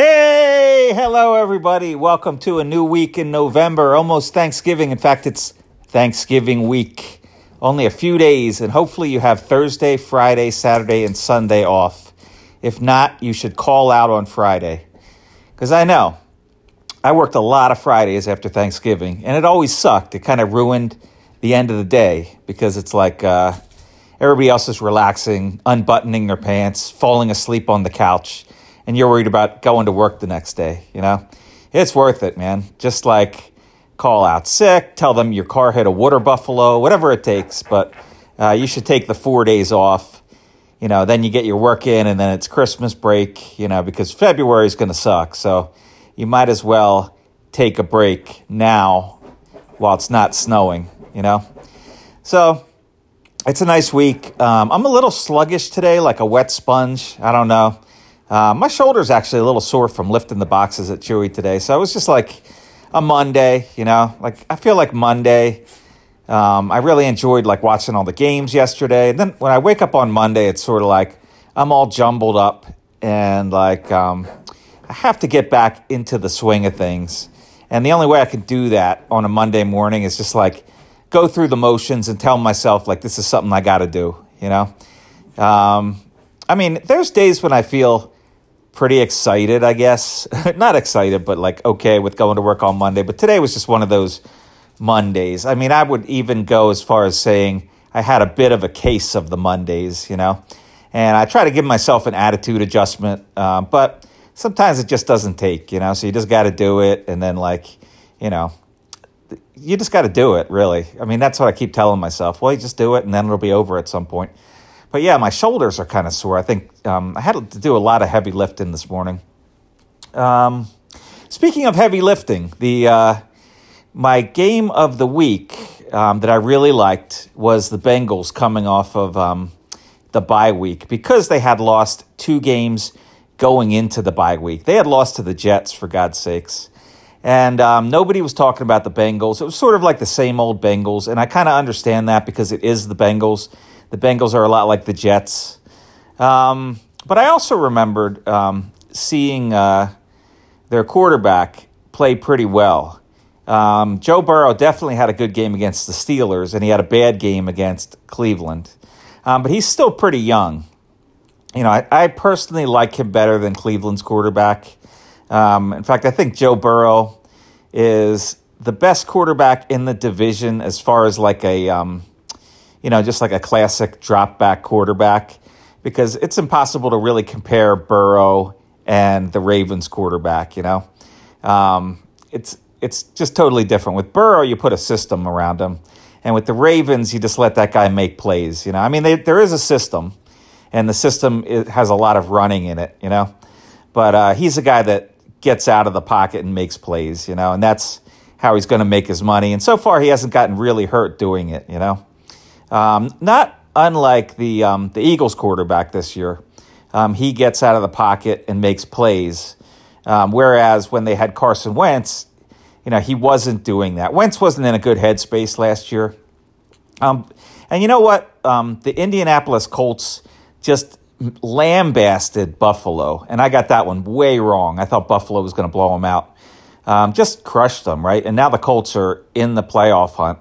Hey, hello everybody. Welcome to a new week in November, almost Thanksgiving. In fact, it's Thanksgiving week. Only a few days, and hopefully you have Thursday, Friday, Saturday, and Sunday off. If not, you should call out on Friday. Because I know I worked a lot of Fridays after Thanksgiving, and it always sucked. It kind of ruined the end of the day because it's like uh, everybody else is relaxing, unbuttoning their pants, falling asleep on the couch and you're worried about going to work the next day, you know? It's worth it, man. Just like call out sick, tell them your car hit a water buffalo, whatever it takes, but uh, you should take the four days off. You know, then you get your work in, and then it's Christmas break, you know, because February is going to suck. So you might as well take a break now while it's not snowing, you know? So it's a nice week. Um, I'm a little sluggish today, like a wet sponge. I don't know. Uh, my shoulder's actually a little sore from lifting the boxes at Chewy today. So it was just like a Monday, you know, like I feel like Monday. Um, I really enjoyed like watching all the games yesterday. And then when I wake up on Monday, it's sort of like I'm all jumbled up and like um, I have to get back into the swing of things. And the only way I can do that on a Monday morning is just like go through the motions and tell myself like this is something I got to do, you know. Um, I mean, there's days when I feel pretty excited, I guess. Not excited, but like okay with going to work on Monday. But today was just one of those Mondays. I mean, I would even go as far as saying I had a bit of a case of the Mondays, you know. And I try to give myself an attitude adjustment, um, but sometimes it just doesn't take, you know. So you just got to do it, and then like, you know, you just got to do it. Really, I mean, that's what I keep telling myself. Well, you just do it, and then it'll be over at some point. But yeah, my shoulders are kind of sore. I think um, I had to do a lot of heavy lifting this morning. Um, speaking of heavy lifting, the uh, my game of the week um, that I really liked was the Bengals coming off of um, the bye week because they had lost two games going into the bye week. They had lost to the Jets, for God's sakes. And um, nobody was talking about the Bengals. It was sort of like the same old Bengals. And I kind of understand that because it is the Bengals. The Bengals are a lot like the Jets. Um, but I also remembered um, seeing uh, their quarterback play pretty well. Um, Joe Burrow definitely had a good game against the Steelers, and he had a bad game against Cleveland. Um, but he's still pretty young. You know, I, I, personally like him better than Cleveland's quarterback. Um, in fact, I think Joe Burrow is the best quarterback in the division as far as like a um, you know, just like a classic drop back quarterback because it's impossible to really compare Burrow and the Ravens quarterback, you know. Um, it's it's just totally different. With Burrow, you put a system around him. And with the Ravens, you just let that guy make plays, you know. I mean, they, there is a system, and the system has a lot of running in it, you know. But uh, he's a guy that gets out of the pocket and makes plays, you know, and that's how he's going to make his money. And so far, he hasn't gotten really hurt doing it, you know. Um, not unlike the um, the Eagles quarterback this year, um, he gets out of the pocket and makes plays. Um, whereas when they had Carson Wentz, you know he wasn't doing that. Wentz wasn't in a good headspace last year. Um, and you know what? Um, the Indianapolis Colts just lambasted Buffalo, and I got that one way wrong. I thought Buffalo was going to blow them out. Um, just crushed them, right? And now the Colts are in the playoff hunt,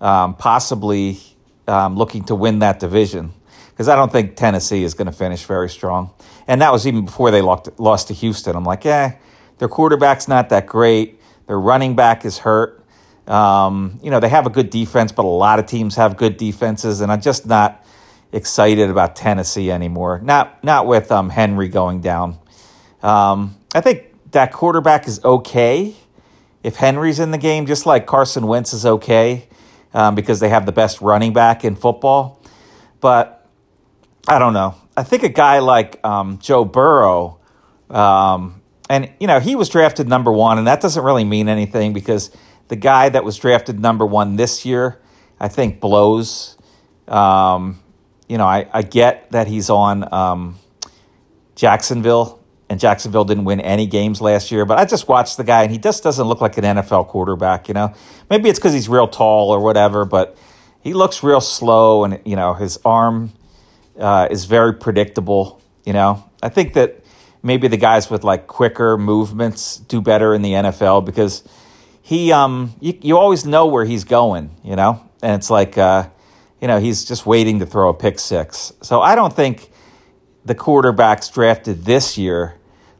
um, possibly um, looking to win that division because I don't think Tennessee is going to finish very strong. And that was even before they lost lost to Houston. I'm like, yeah, their quarterback's not that great. Their running back is hurt. Um, you know, they have a good defense, but a lot of teams have good defenses, and I'm just not excited about Tennessee anymore. Not not with um, Henry going down. Um, I think that quarterback is okay if Henry's in the game, just like Carson Wentz is okay um, because they have the best running back in football. But I don't know. I think a guy like um, Joe Burrow, um, and you know, he was drafted number one, and that doesn't really mean anything because the guy that was drafted number one this year, I think, blows. Um, you know, I, I get that he's on um, Jacksonville and Jacksonville didn't win any games last year. But I just watched the guy, and he just doesn't look like an NFL quarterback. You know, maybe it's because he's real tall or whatever, but he looks real slow, and you know his arm uh, is very predictable. You know, I think that maybe the guys with like quicker movements do better in the NFL because he um you, you always know where he's going, you know, and it's like uh, you know he's just waiting to throw a pick six. So I don't think the quarterbacks drafted this year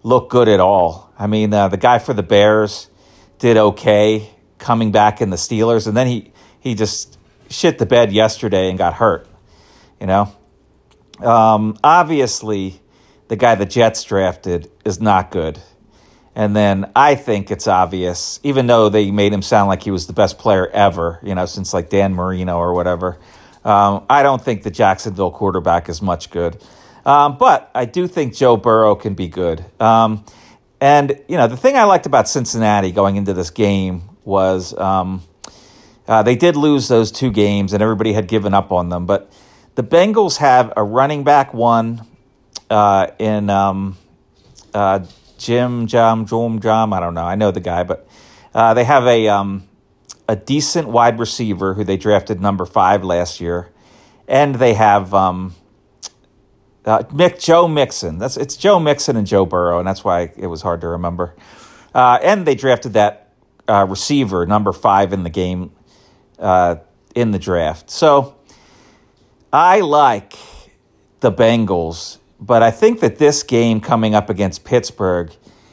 look good at all. I mean, uh, the guy for the Bears did okay coming back in the Steelers, and then he he just shit the bed yesterday and got hurt. You know, um, obviously, the guy the Jets drafted is not good. And then I think it's obvious, even though they made him sound like he was the best player ever, you know, since like Dan Marino or whatever. Um, I don't think the Jacksonville quarterback is much good. Um, but I do think Joe Burrow can be good. Um, and, you know, the thing I liked about Cincinnati going into this game was um, uh, they did lose those two games and everybody had given up on them. But the Bengals have a running back one uh, in um, uh, Jim Jam Jom Jam. I don't know. I know the guy, but uh, they have a um, a decent wide receiver who they drafted number five last year, and they have um, uh, Mick Joe Mixon. That's it's Joe Mixon and Joe Burrow, and that's why it was hard to remember. Uh, and they drafted that uh, receiver number five in the game uh, in the draft. So I like the Bengals but I think that this game coming up against Pittsburgh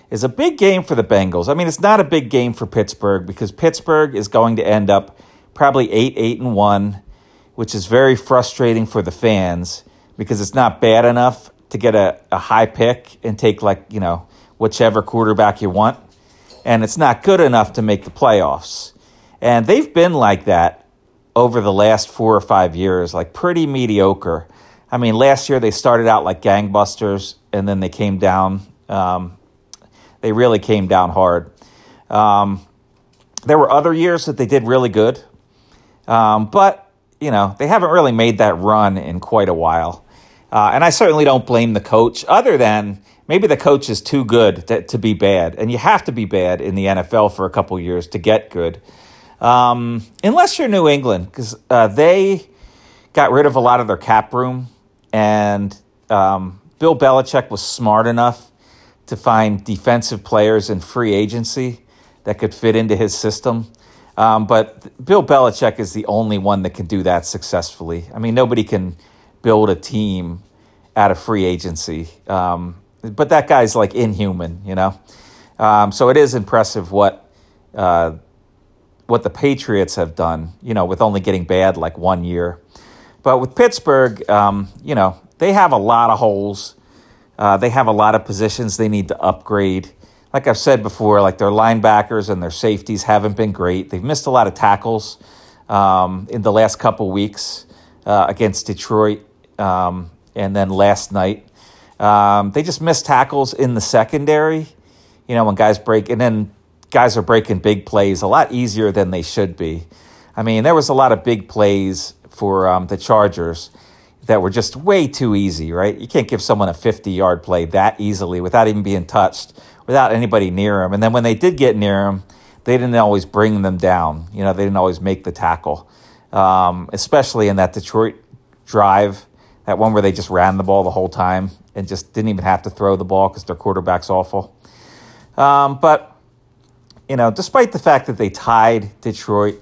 is a big game for the Bengals. I mean, it's not a big game for Pittsburgh because Pittsburgh is going to end up probably 8 8 and 1, which is very frustrating for the fans because it's not bad enough to get a, a high pick and take, like, you know, whichever quarterback you want. And it's not good enough to make the playoffs. And they've been like that over the last four or five years, like pretty mediocre. I mean, last year they started out like gangbusters, and then they came down. Um, they really came down hard. Um, there were other years that they did really good, um, but you know they haven't really made that run in quite a while. Uh, and I certainly don't blame the coach, other than maybe the coach is too good to, to be bad, and you have to be bad in the NFL for a couple years to get good. Um, unless you're New England, because uh, they got rid of a lot of their cap room and um, Bill Belichick was smart enough to find defensive players in free agency that could fit into his system. Um, but Bill Belichick is the only one that can do that successfully. I mean, nobody can build a team out of free agency. Um, but that guy's like inhuman, you know. Um, so it is impressive what uh, what the Patriots have done, you know, with only getting bad like one year. But with Pittsburgh, um, you know, they have a lot of holes. Uh, they have a lot of positions they need to upgrade. Like I've said before, like their linebackers and their safeties haven't been great. They've missed a lot of tackles um, in the last couple weeks uh, against Detroit, um, and then last night. Um, they just missed tackles in the secondary. You know, when guys break, and then guys are breaking big plays a lot easier than they should be. I mean, there was a lot of big plays for um, the Chargers that were just way too easy, right? You can't give someone a 50 yard play that easily without even being touched, without anybody near them. And then when they did get near them, they didn't always bring them down. You know, they didn't always make the tackle, um, especially in that Detroit drive, that one where they just ran the ball the whole time and just didn't even have to throw the ball because their quarterback's awful. Um, but, you know, despite the fact that they tied Detroit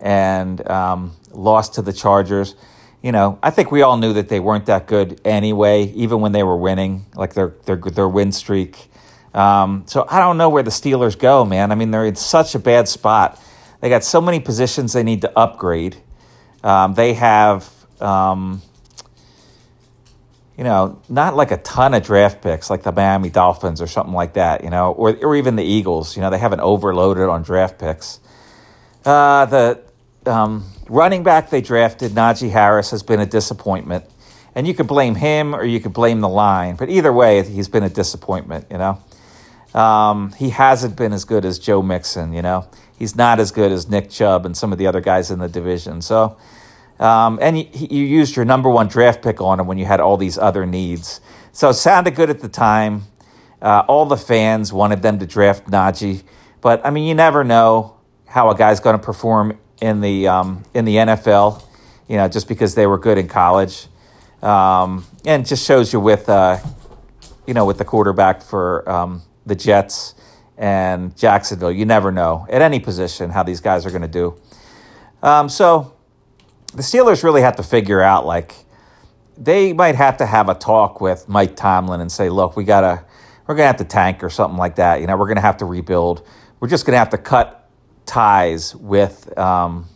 and um, lost to the Chargers. You know, I think we all knew that they weren't that good anyway, even when they were winning, like their their their win streak. Um, so I don't know where the Steelers go, man. I mean, they're in such a bad spot. They got so many positions they need to upgrade. Um, they have, um, you know, not like a ton of draft picks like the Miami Dolphins or something like that, you know, or, or even the Eagles. You know, they haven't overloaded on draft picks. Uh, the um, running back they drafted, Najee Harris, has been a disappointment. And you could blame him or you could blame the line. But either way, he's been a disappointment, you know. Um, he hasn't been as good as Joe Mixon, you know. He's not as good as Nick Chubb and some of the other guys in the division. So, um, and you, you used your number one draft pick on him when you had all these other needs. So it sounded good at the time. Uh, all the fans wanted them to draft Najee. But, I mean, you never know how a guy's going to perform in the um, in the NFL, you know, just because they were good in college, um, and just shows you with uh, you know, with the quarterback for um, the Jets and Jacksonville. You never know at any position how these guys are going to do. Um, so the Steelers really have to figure out like they might have to have a talk with Mike Tomlin and say, look, we gotta we're gonna have to tank or something like that. You know, we're gonna have to rebuild. We're just gonna have to cut ties with um,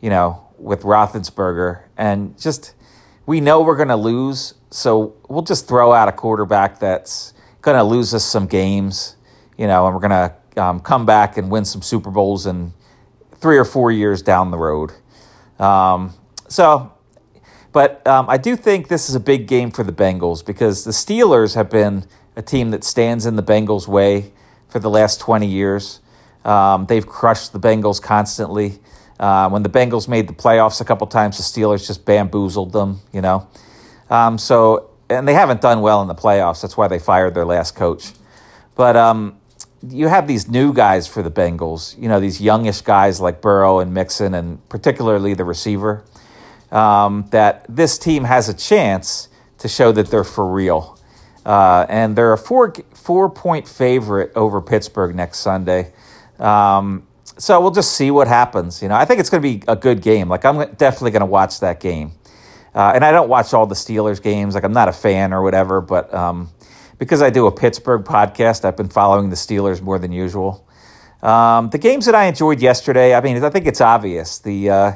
you know with Roethlisberger and just we know we're gonna lose, so we'll just throw out a quarterback that's gonna lose us some games. You know, and we're gonna um, come back and win some Super Bowls in three or four years down the road. Um, so but um, I do think this is a big game for the Bengals because the Steelers have been a team that stands in the Bengals' way for the last 20 years. Um, they've crushed the Bengals constantly. Uh, when the Bengals made the playoffs a couple times, the Steelers just bamboozled them, you know. Um, so, and they haven't done well in the playoffs. That's why they fired their last coach. But um, you have these new guys for the Bengals, you know, these youngish guys like Burrow and Mixon, and particularly the receiver um, that this team has a chance to show that they're for real. Uh, and they're a four four point favorite over Pittsburgh next Sunday. Um, so we'll just see what happens. You know, I think it's going to be a good game. Like I'm definitely going to watch that game. Uh, and I don't watch all the Steelers games. Like I'm not a fan or whatever, but um, because I do a Pittsburgh podcast, I've been following the Steelers more than usual. Um, the games that I enjoyed yesterday, I mean, I think it's obvious. The uh,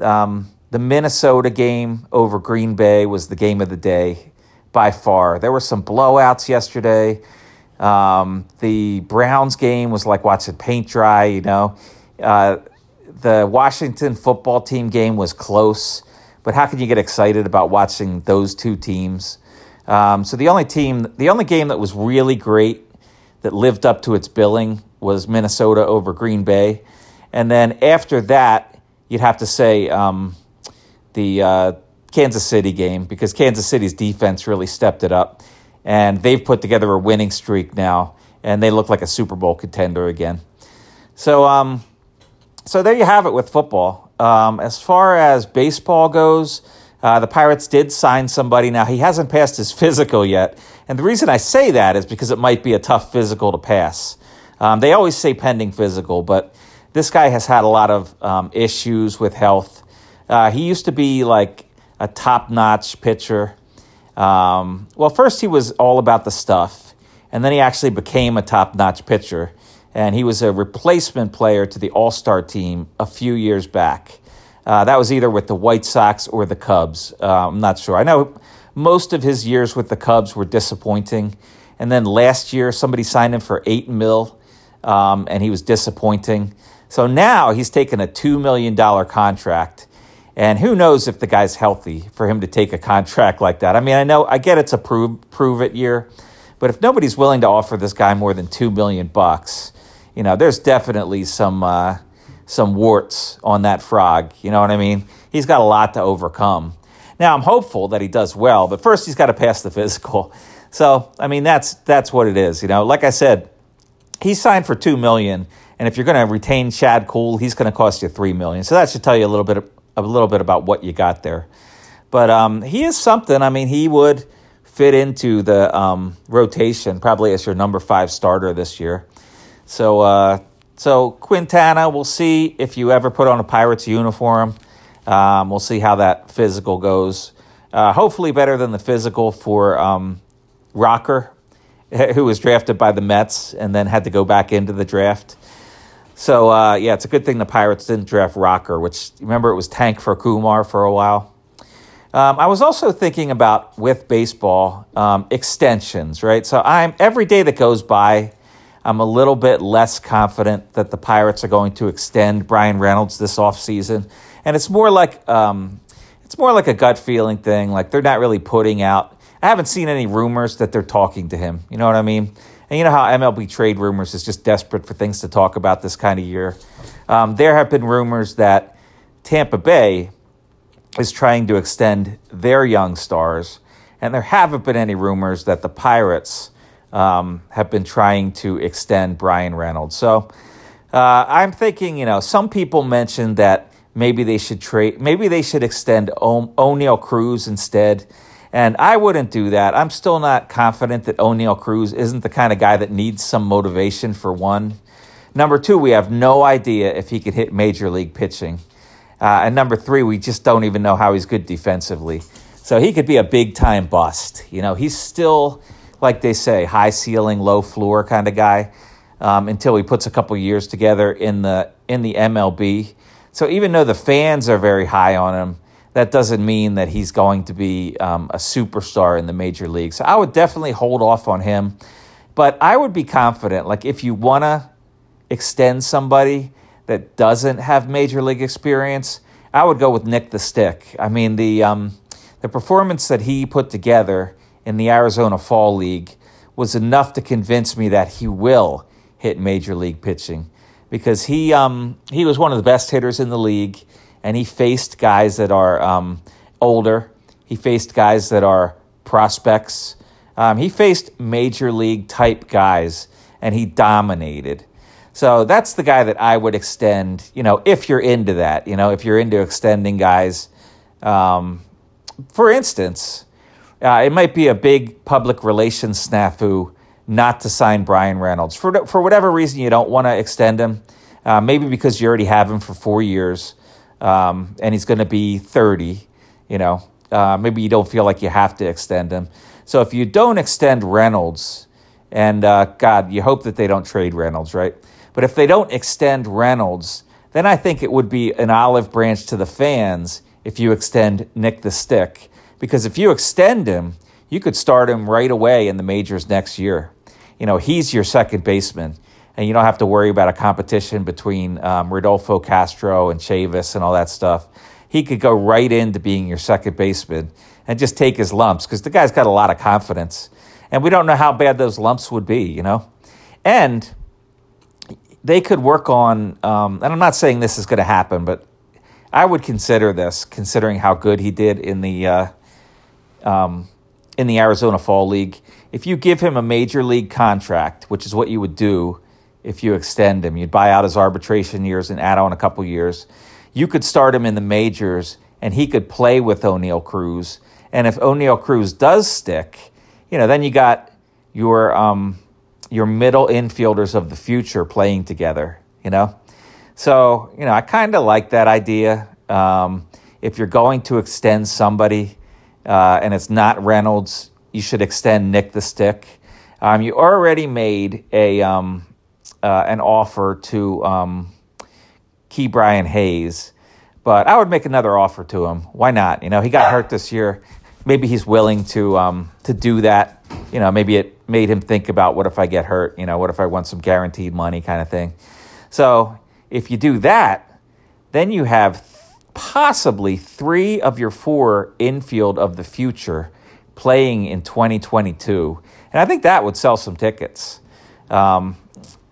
um, the Minnesota game over Green Bay was the game of the day by far. There were some blowouts yesterday. Um, the Browns game was like watching paint dry, you know. Uh, the Washington football team game was close, but how can you get excited about watching those two teams? Um, so the only team, the only game that was really great that lived up to its billing was Minnesota over Green Bay, and then after that, you'd have to say um, the uh, Kansas City game because Kansas City's defense really stepped it up, and they've put together a winning streak now, and they look like a Super Bowl contender again. So, um, so there you have it with football. Um, as far as baseball goes, uh, the Pirates did sign somebody. Now he hasn't passed his physical yet, and the reason I say that is because it might be a tough physical to pass. Um, they always say pending physical, but this guy has had a lot of um, issues with health. Uh, he used to be like a top notch pitcher. Um, well, first he was all about the stuff, and then he actually became a top notch pitcher. And he was a replacement player to the All Star team a few years back. Uh, that was either with the White Sox or the Cubs. Uh, I'm not sure. I know most of his years with the Cubs were disappointing. And then last year, somebody signed him for eight mil, um, and he was disappointing. So now he's taken a $2 million contract and who knows if the guy's healthy for him to take a contract like that. I mean, I know I get it's a prove prove it year, but if nobody's willing to offer this guy more than two million bucks, you know, there's definitely some uh, some warts on that frog. You know what I mean? He's got a lot to overcome. Now I'm hopeful that he does well, but first he's got to pass the physical. So I mean, that's that's what it is. You know, like I said, he signed for two million, and if you're going to retain Chad Kuhl, he's going to cost you three million. So that should tell you a little bit a little bit about what you got there. But um, he is something. I mean, he would fit into the um, rotation probably as your number five starter this year. So, uh, so Quintana, we'll see if you ever put on a Pirates uniform. Um, we'll see how that physical goes. Uh, hopefully, better than the physical for um, Rocker, who was drafted by the Mets and then had to go back into the draft. So uh, yeah, it's a good thing the Pirates didn't draft Rocker, which remember it was tank for Kumar for a while. Um, I was also thinking about with baseball um, extensions, right? So I'm every day that goes by, I'm a little bit less confident that the Pirates are going to extend Bryan Reynolds this offseason. and it's more like um, it's more like a gut feeling thing. Like they're not really putting out. I haven't seen any rumors that they're talking to him. You know what I mean? And you know how MLB trade rumors is just desperate for things to talk about this kind of year. Um, there have been rumors that Tampa Bay is trying to extend their young stars, and there haven't been any rumors that the Pirates um, have been trying to extend Bryan Reynolds. So uh, I'm thinking, you know, some people mentioned that maybe they should trade, maybe they should extend o- Oneil Cruz instead. And I wouldn't do that. I'm still not confident that Oneil Cruz isn't the kind of guy that needs some motivation for one. Number two, we have no idea if he could hit major league pitching. Uh, and number three, we just don't even know how he's good defensively. So he could be a big time bust. You know, he's still, like they say, high ceiling, low floor kind of guy um, until he puts a couple years together in the in the MLB. So even though the fans are very high on him, that doesn't mean that he's going to be um, a superstar in the major league. So I would definitely hold off on him. But I would be confident, like if you want to extend somebody that doesn't have major league experience, I would go with Nick the Stick. I mean, the um, the performance that he put together in the Arizona Fall League was enough to convince me that he will hit major league pitching because he um, he was one of the best hitters in the league and he faced guys that are um, older. He faced guys that are prospects. Um, he faced major league type guys, and he dominated. So that's the guy that I would extend. You know, if you're into that, you know, if you're into extending guys. Um, for instance, uh, it might be a big public relations snafu not to sign Bryan Reynolds for for whatever reason you don't want to extend him. Uh, maybe because you already have him for four years um, and he's going to be 30, you know, uh, maybe you don't feel like you have to extend him. So if you don't extend Reynolds, and uh, God, you hope that they don't trade Reynolds, right? But if they don't extend Reynolds, then I think it would be an olive branch to the fans if you extend Nick the Stick. Because if you extend him, you could start him right away in the majors next year. You know, he's your second baseman and you don't have to worry about a competition between um, Rodolfo Castro and Chavis and all that stuff. He could go right into being your second baseman and just take his lumps because the guy's got a lot of confidence. And we don't know how bad those lumps would be, you know? And they could work on, um, and I'm not saying this is going to happen, but I would consider this, considering how good he did in the uh, um, in the Arizona Fall League. If you give him a major league contract, which is what you would do if you extend him. You'd buy out his arbitration years and add on a couple years. You could start him in the majors and he could play with Oneil Cruz. And if Oneil Cruz does stick, you know, then you got your um, your middle infielders of the future playing together, you know? So, you know, I kind of like that idea. Um, if you're going to extend somebody uh, and it's not Reynolds, you should extend Nick the Stick. Um, you already made a um, uh, an offer to um, Brian Hayes, but I would make another offer to him. Why not? You know, he got hurt this year. Maybe he's willing to um, to do that. You know, maybe it made him think about what if I get hurt? You know, what if I want some guaranteed money kind of thing. So if you do that, then you have possibly three of your four infield of the future playing in 2022. And I think that would sell some tickets. Um,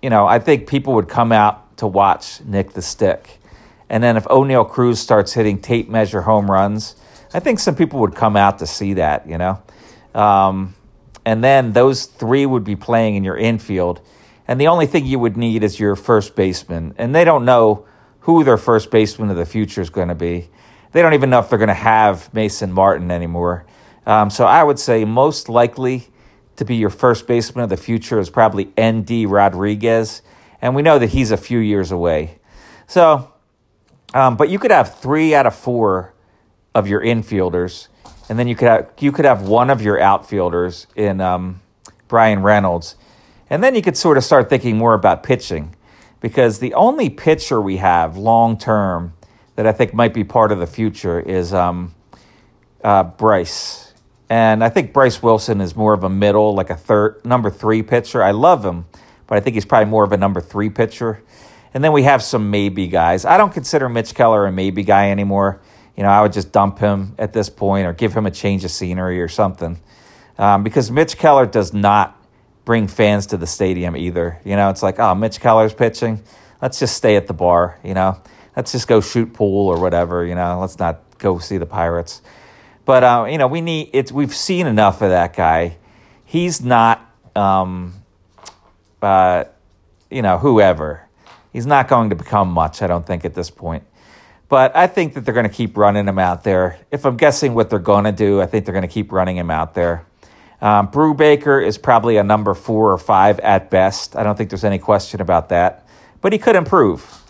you know, I think people would come out to watch Nick the Stick. And then if Oneil Cruz starts hitting tape measure home runs, I think some people would come out to see that, you know. Um, and then those three would be playing in your infield. And the only thing you would need is your first baseman. And they don't know who their first baseman of the future is going to be. They don't even know if they're going to have Mason Martin anymore. Um, so I would say most likely to be your first baseman of the future is probably Endy Rodriguez, and we know that he's a few years away. So, um, but you could have three out of four of your infielders, and then you could have you could have one of your outfielders in um, Bryan Reynolds, and then you could sort of start thinking more about pitching, because the only pitcher we have long term that I think might be part of the future is um, uh, Bryse. And I think Bryse Wilson is more of a middle, like a third, number three pitcher. I love him, but I think he's probably more of a number three pitcher. And then we have some maybe guys. I don't consider Mitch Keller a maybe guy anymore. You know, I would just dump him at this point or give him a change of scenery or something. Um, because Mitch Keller does not bring fans to the stadium either. You know, it's like, oh, Mitch Keller's pitching. Let's just stay at the bar, you know. Let's just go shoot pool or whatever, you know. Let's not go see the Pirates. But uh, you know, we need it's. We've seen enough of that guy. He's not, um, uh, you know, whoever. He's not going to become much. I don't think at this point. But I think that they're going to keep running him out there. If I'm guessing what they're going to do, I think they're going to keep running him out there. Um, Brubaker is probably a number four or five at best. I don't think there's any question about that. But he could improve.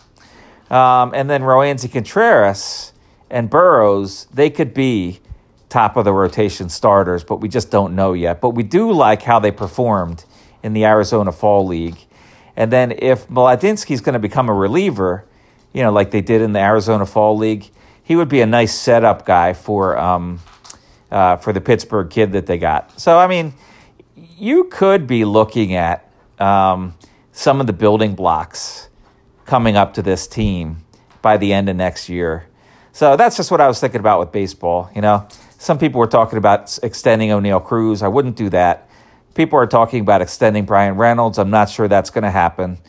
Um, and then Roansy Contreras and Burrows, they could be top of the rotation starters, but we just don't know yet. But we do like how they performed in the Arizona Fall League. And then if Mlodzinski's going to become a reliever, you know, like they did in the Arizona Fall League, he would be a nice setup guy for um, uh, for the Pittsburgh kid that they got. So I mean, you could be looking at um, some of the building blocks coming up to this team by the end of next year. So that's just what I was thinking about with baseball. You know, some people were talking about extending Oneil Cruz. I wouldn't do that. People are talking about extending Bryan Reynolds. I'm not sure that's going to happen.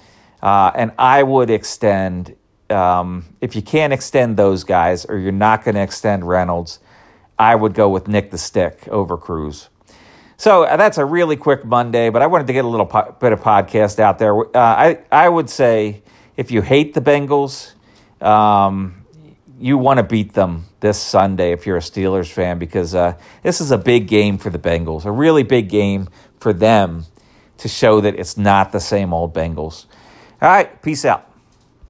Uh, and I would extend um, if you can't extend those guys or you're not going to extend Reynolds, I would go with Nick the Stick over Cruz. So uh, that's a really quick Monday, but I wanted to get a little po- bit of podcast out there. Uh, I I would say if you hate the Bengals, um, you want to beat them this Sunday if you're a Steelers fan because uh, this is a big game for the Bengals, a really big game for them to show that it's not the same old Bengals. All right, peace out.